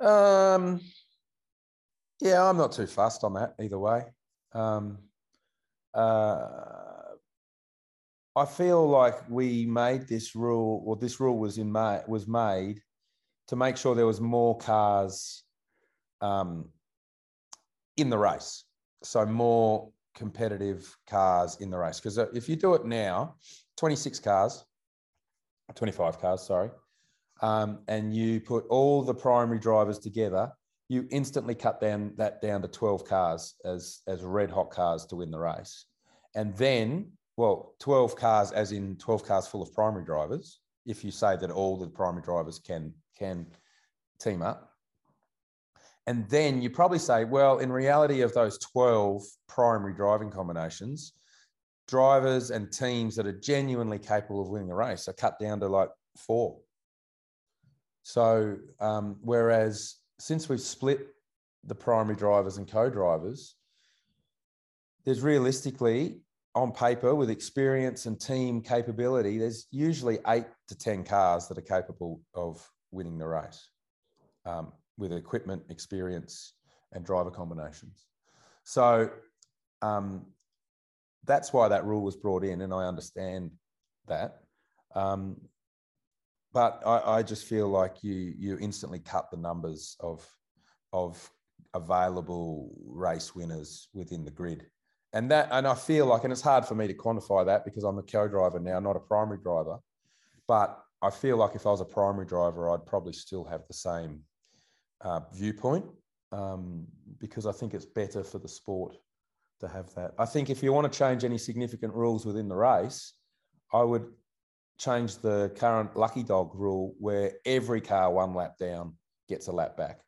Speaker 10: Um, yeah, I'm not too fussed on that either way. Um, uh, I feel like we made this rule, or this rule was in was made to make sure there was more cars um, in the race, so more competitive cars in the race. Because uh, if you do it now, 26 cars, 25 cars, sorry, um, and you put all the primary drivers together, you instantly cut down that down to 12 cars as as red hot cars to win the race. And then well, 12 cars, as in 12 cars full of primary drivers, if you say that all the primary drivers can, can team up. And then you probably say, well, in reality, of those 12 primary driving combinations, drivers and teams that are genuinely capable of winning a race are cut down to like four. So, um, whereas since we've split the primary drivers and co drivers, there's realistically on paper with experience and team capability, there's usually eight to 10 cars that are capable of winning the race um, with equipment, experience, and driver combinations. So um, that's why that rule was brought in, and I understand that. Um, but I, I, just feel like you you instantly cut the numbers of of available race winners within the grid and that and I feel like, and it's hard for me to quantify that because I'm a co-driver now, not a primary driver. But I feel like if I was a primary driver, I'd probably still have the same uh, viewpoint um, because I think it's better for the sport to have that. I think if you want to change any significant rules within the race, I would change the current lucky dog rule where every car one lap down gets a lap back.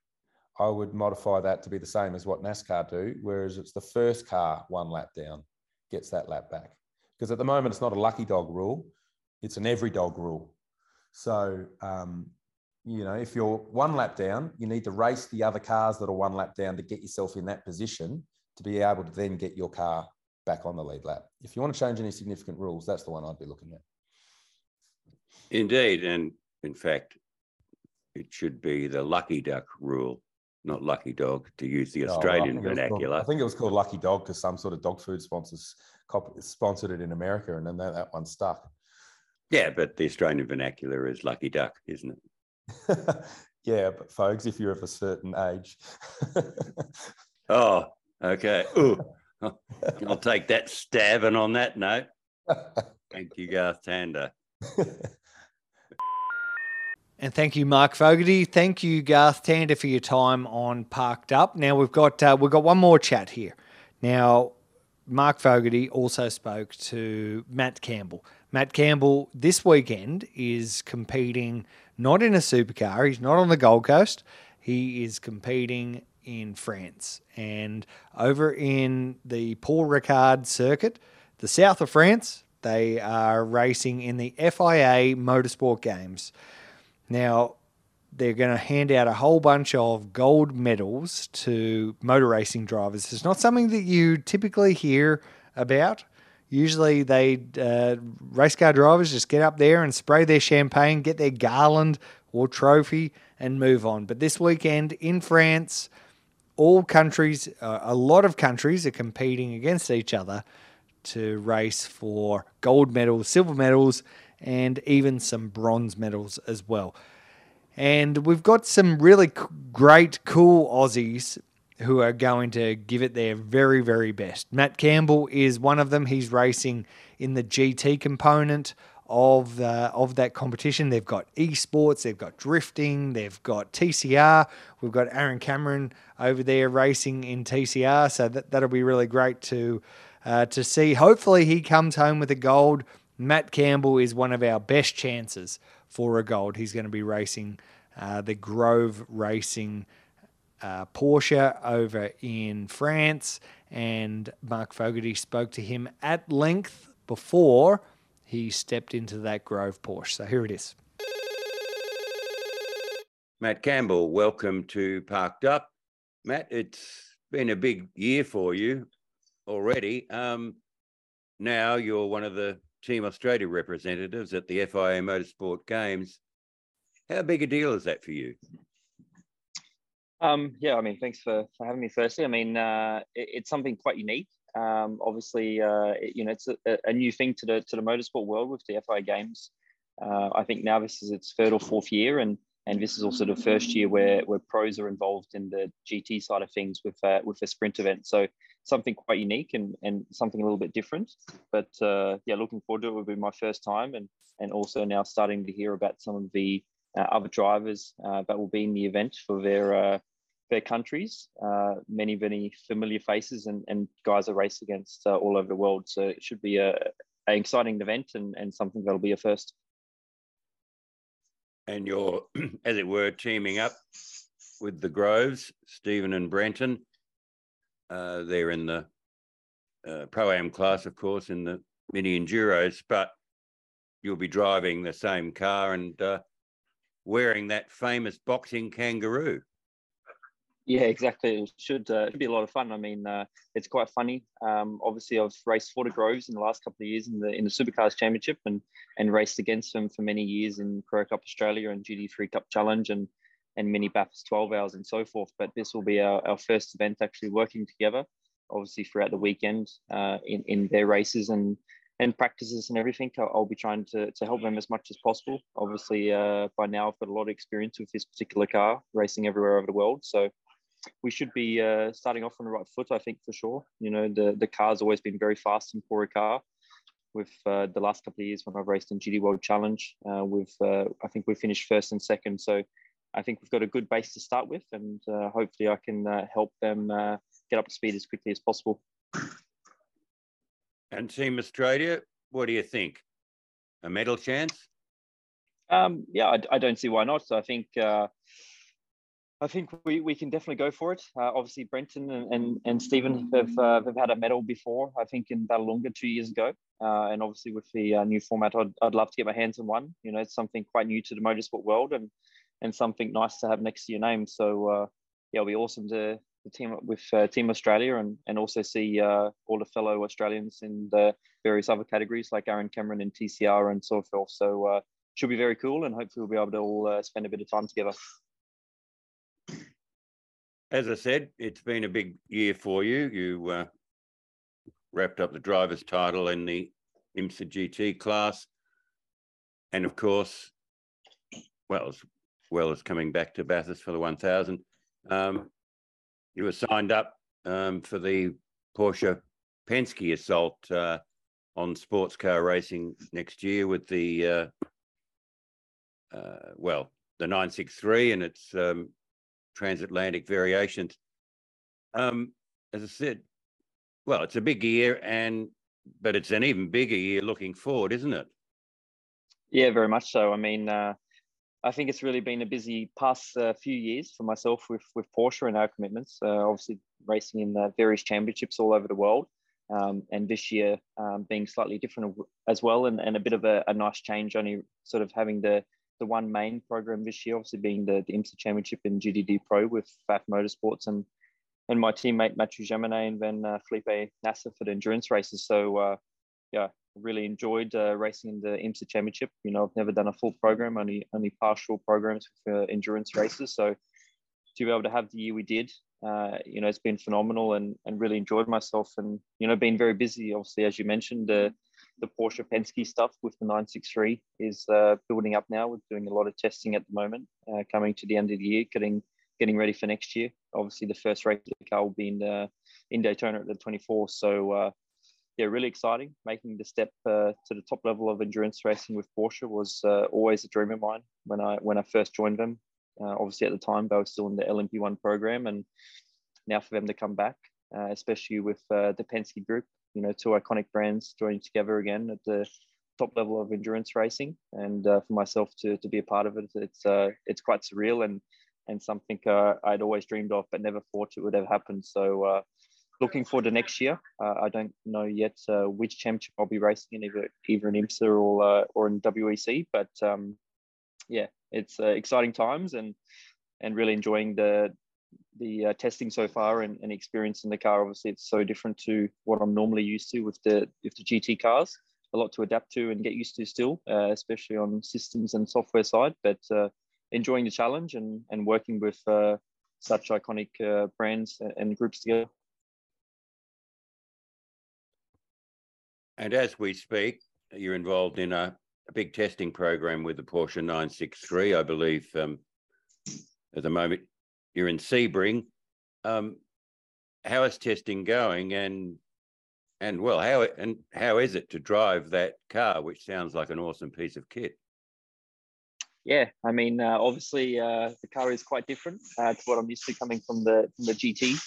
Speaker 10: I would modify that to be the same as what NASCAR do, whereas it's the first car one lap down gets that lap back. Because at the moment, it's not a lucky dog rule, it's an every dog rule. So, um, you know, if you're one lap down, you need to race the other cars that are one lap down to get yourself in that position to be able to then get your car back on the lead lap. If you want to change any significant rules, that's the one I'd be looking at.
Speaker 9: Indeed. And in fact, it should be the lucky duck rule not Lucky Dog, to use the Australian oh, vernacular.
Speaker 10: Called, I think it was called Lucky Dog because some sort of dog food sponsors sponsored it in America, and then that, that one stuck.
Speaker 9: Yeah, but the Australian vernacular is Lucky Duck, isn't
Speaker 10: it? <laughs> yeah, but folks, if you're of a certain age. <laughs>
Speaker 9: oh, okay. Ooh, I'll take that stab, and on that note, <laughs> thank you, Garth Tander.
Speaker 6: And thank you, Mark Fogarty. Thank you, Garth Tander, for your time on Parked Up. Now we've got uh, we've got one more chat here. Now, Mark Fogarty also spoke to Matt Campbell. Matt Campbell this weekend is competing not in a supercar, he's not on the Gold Coast, he is competing in France. And over in the Paul Ricard circuit, the south of France, they are racing in the FIA Motorsport Games. Now, they're going to hand out a whole bunch of gold medals to motor racing drivers. It's not something that you typically hear about. Usually, they uh, race car drivers just get up there and spray their champagne, get their garland or trophy, and move on. But this weekend in France, all countries, uh, a lot of countries, are competing against each other to race for gold medals, silver medals, and even some bronze medals as well. And we've got some really great, cool Aussies who are going to give it their very, very best. Matt Campbell is one of them. He's racing in the GT component of uh, of that competition. They've got esports, they've got drifting, they've got TCR. We've got Aaron Cameron over there racing in TCR, so that that'll be really great to uh, to see. Hopefully, he comes home with a gold. Matt Campbell is one of our best chances for a gold. He's going to be racing uh, the Grove Racing uh, Porsche over in France, and Mark Fogarty spoke to him at length before he stepped into that Grove Porsche. So here it is.
Speaker 9: Matt Campbell, welcome to Parked Up. Matt, it's been a big year for you already. Um, now you're one of the Team Australia representatives at the FIA Motorsport Games. How big a deal is that for you?
Speaker 11: Um, yeah, I mean, thanks for, for having me. Firstly, I mean, uh, it, it's something quite unique. Um, obviously, uh, it, you know, it's a, a, new thing to the to the motorsport world with the FIA Games. Uh, I think now this is its third or fourth year, and and this is also the first year where where pros are involved in the GT side of things with uh, with a sprint event. So something quite unique and, and something a little bit different. But uh, yeah, looking forward to it. Will be my first time, and and also now starting to hear about some of the uh, other drivers uh, that will be in the event for their uh, their countries. Uh, many many familiar faces and, and guys are race against all over the world. So it should be a, an exciting event and, and something that'll be a first.
Speaker 9: And you're, <clears throat> as it were, teaming up with the Groves, Stephen and Brenton uh, they're in the uh, pro am class, of course, in the mini enduros, but you'll be driving the same car and uh, wearing that famous boxing kangaroo.
Speaker 11: Yeah, exactly. It should, uh, be a lot of fun. I mean, uh, it's quite funny. Um, obviously, I've raced for the Groves in the last couple of years in the in the Supercars Championship and and raced against them for many years in Pro Cup Australia and GT3 Cup Challenge and and mini Bathurst 12 hours and so forth. But this will be our, our first event actually working together, obviously throughout the weekend uh, in, in their races and and practices and everything. I'll, I'll, be trying to, to help them as much as possible. Obviously, uh, by now I've got a lot of experience with this particular car, racing everywhere over the world. So we should be uh, starting off on the right foot, I think, for sure. You know, the, the car's always been very fast in Paul Ricard. With uh, the last couple of years when I've raced in GT World Challenge, uh, with uh, I think we finished first and second. So I think we've got a good base to start with, and uh, hopefully I can uh, help them uh, get up to speed as quickly as possible.
Speaker 9: And Team Australia, what do you think? A medal chance?
Speaker 11: Um, yeah, I, I, don't see why not. So I think uh, I think we, we can definitely go for it. Uh, obviously, Brenton and, and, and Stephen have, uh, have had a medal before, I think in Vallelunga two years ago. and obviously, with the new format, I'd, I'd love to get my hands on one. You know, it's something quite new to the motorsport world. And and something nice to have next to your name. So uh, yeah, it'll be awesome to, to team up with uh, Team Australia and, and also see uh, all the fellow Australians in the various other categories like Aaron Cameron and TCR and so forth. So uh, should be very cool, and hopefully we'll be able to all uh, spend a bit of time together.
Speaker 9: As I said, it's been a big year for you. You uh, wrapped up the driver's title in the IMSA GT class. And of course, well, as well as coming back to Bathurst for the 1000. Um, you were signed up um, for the Porsche Penske assault uh, on sports car racing next year with the, uh, uh, well, the 963 and its um, transatlantic variations. Um, as I said, well, it's a big year, and but it's an even bigger year looking forward, isn't it?
Speaker 11: Yeah, very much so. I mean, uh, I think it's really been a busy past uh, few years for myself with with Porsche and our commitments. Uh, obviously, racing in uh, various championships all over the world, um, and this year um, being slightly different as well, and, and a bit of a, a, nice change. Only sort of having the the one main program this year, obviously being the, the IMSA Championship in GTD Pro with Pfaff Motorsports and and my teammate Mathieu Jaminet and then uh, Felipe Nasr for the endurance races. So uh, yeah, really enjoyed uh, racing in the IMSA Championship. You know, I've never done a full program, only only partial programs for endurance races. So to be able to have the year we did, uh, you know, it's been phenomenal and and really enjoyed myself. And you know, been very busy. Obviously, as you mentioned, the the Porsche Penske stuff with the 963 is uh, building up now. We're doing a lot of testing at the moment, uh, coming to the end of the year, getting getting ready for next year. Obviously, the first race of the car will be in, uh, in Daytona at the 24. So, uh, yeah, really exciting. Making the step uh, to the top level of endurance racing with Porsche was uh, always a dream of mine when I when I first joined them. Obviously, at the time, they were still in the LMP1 program, and now for them to come back, especially with the Penske Group, you know, two iconic brands joining together again at the top level of endurance racing, and for myself to to be a part of it, it's it's quite surreal and and something uh, I'd always dreamed of, but never thought it would have happened. So, uh, looking forward to next year. Uh, I don't know yet uh, which championship I'll be racing in, either either in IMSA or uh, or in WEC. But um, yeah, it's uh, exciting times and and really enjoying the the testing so far and, and experience in the car. Obviously, it's so different to what I'm normally used to with the with the GT cars. A lot to adapt to and get used to still, especially on systems and software side. But enjoying the challenge and, and working with uh, such iconic uh, brands and groups together.
Speaker 9: And as we speak, you're involved in a, a big testing program with the Porsche 963. I believe um, at the moment you're in Sebring. Um, how is testing going? And and well, how and how is it to drive that car, which sounds like an awesome piece of kit?
Speaker 11: yeah, I mean, uh, obviously uh, the car is quite different uh, to what I'm used to coming from the from the GT,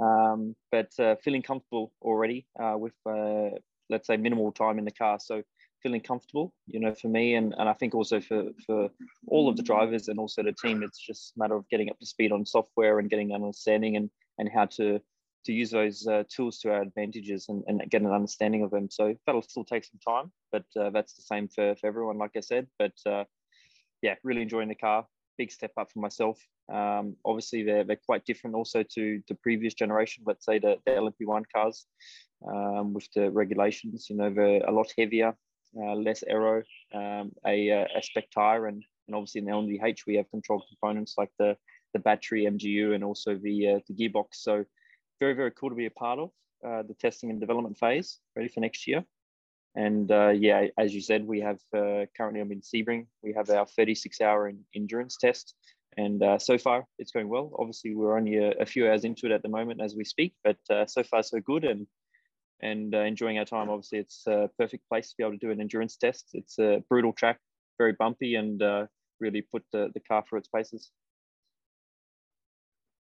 Speaker 11: um, but uh, feeling comfortable already uh, with uh, let's say minimal time in the car. So feeling comfortable, you know, for me and, and I think also for for all of the drivers and also the team, it's just a matter of getting up to speed on software and getting an understanding and and how to to use those tools to our advantages and, and get an understanding of them. So that'll still take some time, but that's the same for, for everyone, like I said. But yeah, really enjoying the car. Big step up for myself. Um, obviously, they're, they're quite different also to the previous generation, let's say the, the LMP1 cars um, with the regulations. You know, they're a lot heavier, uh, less aero, um, a, a spec tire, and, and obviously in the LMDH, we have controlled components like the, the battery, MGU, and also the, uh, the gearbox. So, very, very cool to be a part of uh, the testing and development phase, ready for next year. And uh, yeah, as you said, we have uh, currently I'm in Sebring. We have our 36 hour endurance test. And uh, so far, it's going well. Obviously, we're only a, a, few hours into it at the moment as we speak, but uh, so far, so good. And and uh, enjoying our time. Obviously, it's a perfect place to be able to do an endurance test. It's a brutal track, very bumpy, and uh, really put the, the car through its paces.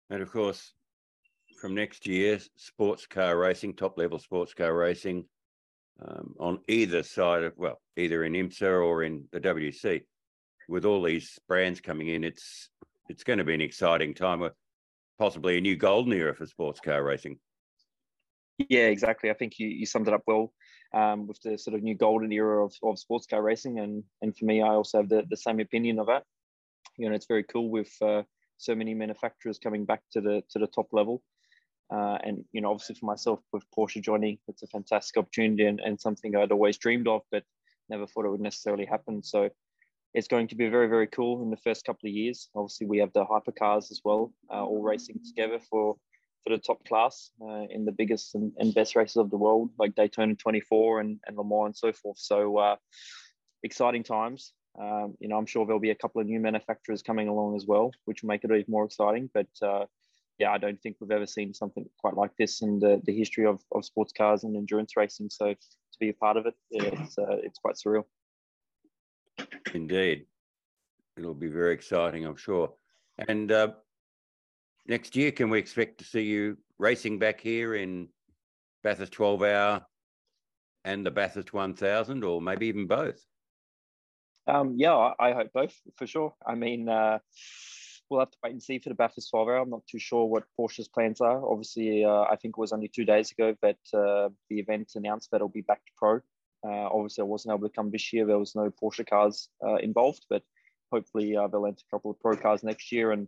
Speaker 9: And of course, from next year, sports car racing, top level sports car racing, um, on either side of, well, either in IMSA or in the WEC. With all these brands coming in, it's it's going to be an exciting time, possibly a new golden era for sports car racing.
Speaker 11: Yeah, exactly. I think you, you summed it up well um, with the sort of new golden era of, of sports car racing. And, and for me, I also have the, the same opinion of that. You know, it's very cool with uh, so many manufacturers coming back to the to the top level. Uh, and you know, obviously for myself with Porsche joining, it's a fantastic opportunity and, and something I'd always dreamed of, but never thought it would necessarily happen. So it's going to be very, very cool in the first couple of years. Obviously, we have the hypercars as well, uh, all racing together for for the top class uh, in the biggest and, and, best races of the world, like Daytona 24 and, and Le Mans and so forth. So uh, exciting times. Um, you know, I'm sure there'll be a couple of new manufacturers coming along as well, which will make it even more exciting. But uh, yeah, I don't think we've ever seen something quite like this in the, the history of, of sports cars and endurance racing. So to be a part of it, it's uh, it's quite surreal.
Speaker 9: Indeed, it'll be very exciting, I'm sure. And uh, next year, can we expect to see you racing back here in Bathurst 12 hour and the Bathurst 1000, or maybe even both?
Speaker 11: Um, yeah, I hope both for sure. I mean, uh, we'll have to wait and see for the Bathurst 12 hour. I'm not too sure what Porsche's plans are. Obviously, uh, I think it was only two days ago that uh, the event announced that it'll be back to pro. Uh, obviously, I wasn't able to come this year. There was no Porsche cars uh, involved, but hopefully uh, they'll enter a couple of pro cars next year. And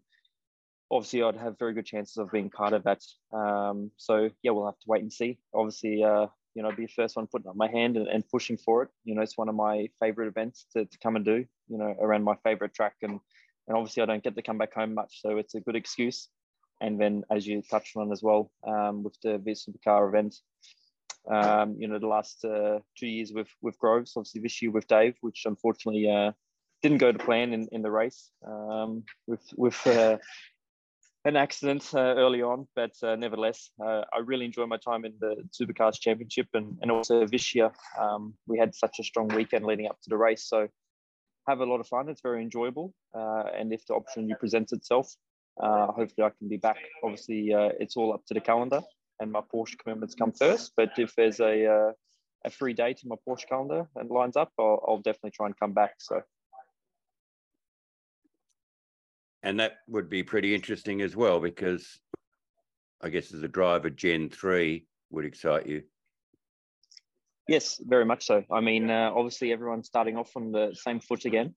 Speaker 11: obviously, I'd have very good chances of being part of that. Um, so yeah, we'll have to wait and see. Obviously, you know, be the first one putting up my hand and, and, pushing for it. You know, it's one of my favorite events to, to come and do, you know, around my favorite track. And, and obviously I don't get to come back home much. So it's a good excuse. And then as you touched on as well, um, with the V Supercar event, um, you know, the last uh, two years with, with Groves, obviously this year with Dave, which unfortunately uh, didn't go to plan in, in the race um, with, with uh, an accident uh, early on, but uh, nevertheless, uh, I really enjoy my time in the Supercars Championship and, and also this year. Um, we had such a strong weekend leading up to the race, so have a lot of fun. It's very enjoyable, uh, and if the opportunity presents itself, uh, hopefully I can be back. Obviously, uh, it's all up to the calendar, and my Porsche commitments come first. But if there's a a free date in my Porsche calendar and lines up, I'll, I'll definitely try and come back. So.
Speaker 9: And that would be pretty interesting as well, because I guess as a driver, Gen 3 would excite you.
Speaker 11: Yes, very much so. I mean, uh, obviously, everyone's starting off on the same foot again.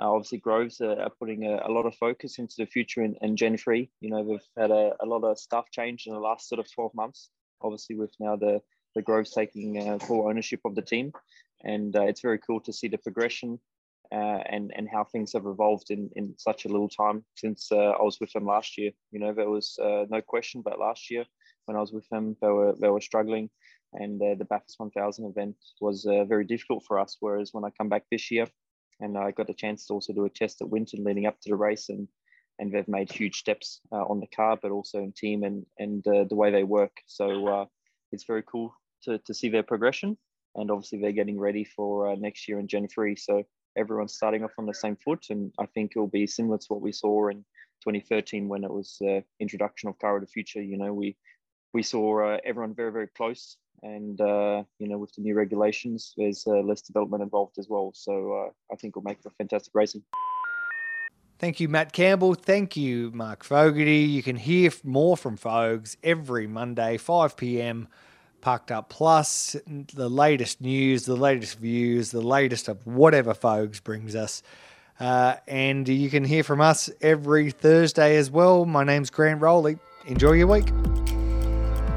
Speaker 11: Uh, obviously, Groves are, are putting a, a, lot of focus into the future in, in Gen 3. You know, we've had a, a, lot of staff change in the last sort of 12 months. Obviously, with now the, the Groves taking uh, full ownership of the team. And uh, it's very cool to see the progression uh, and and how things have evolved in in such a little time since uh, I was with them last year. You know, there was uh, no question, but last year when I was with them, they were they were struggling, and uh, the Bathurst 1000 event was uh, very difficult for us. Whereas when I come back this year, and I got a chance to also do a test at Winton leading up to the race, and and they've made huge steps uh, on the car, but also in team and and the way they work. So it's very cool to to see their progression and obviously they're getting ready for next year in Gen 3. So everyone's starting off on the same foot. And I think it'll be similar to what we saw in 2013 when it was the introduction of Car of the Future. You know, we we saw uh, everyone very very close, and uh, you know, with the new regulations, there's uh, less development involved as well. So uh, I think it'll make for fantastic racing.
Speaker 6: Thank you, Matt Campbell. Thank you, Mark Fogarty. You can hear more from Fogs every Monday, 5 p.m. Parked Up Plus, the latest news, the latest views, the latest of whatever Fogs brings us. Uh, and you can hear from us every Thursday as well. My name's Grant Rowley. Enjoy your week.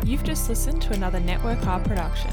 Speaker 12: You've just listened to another Network R production.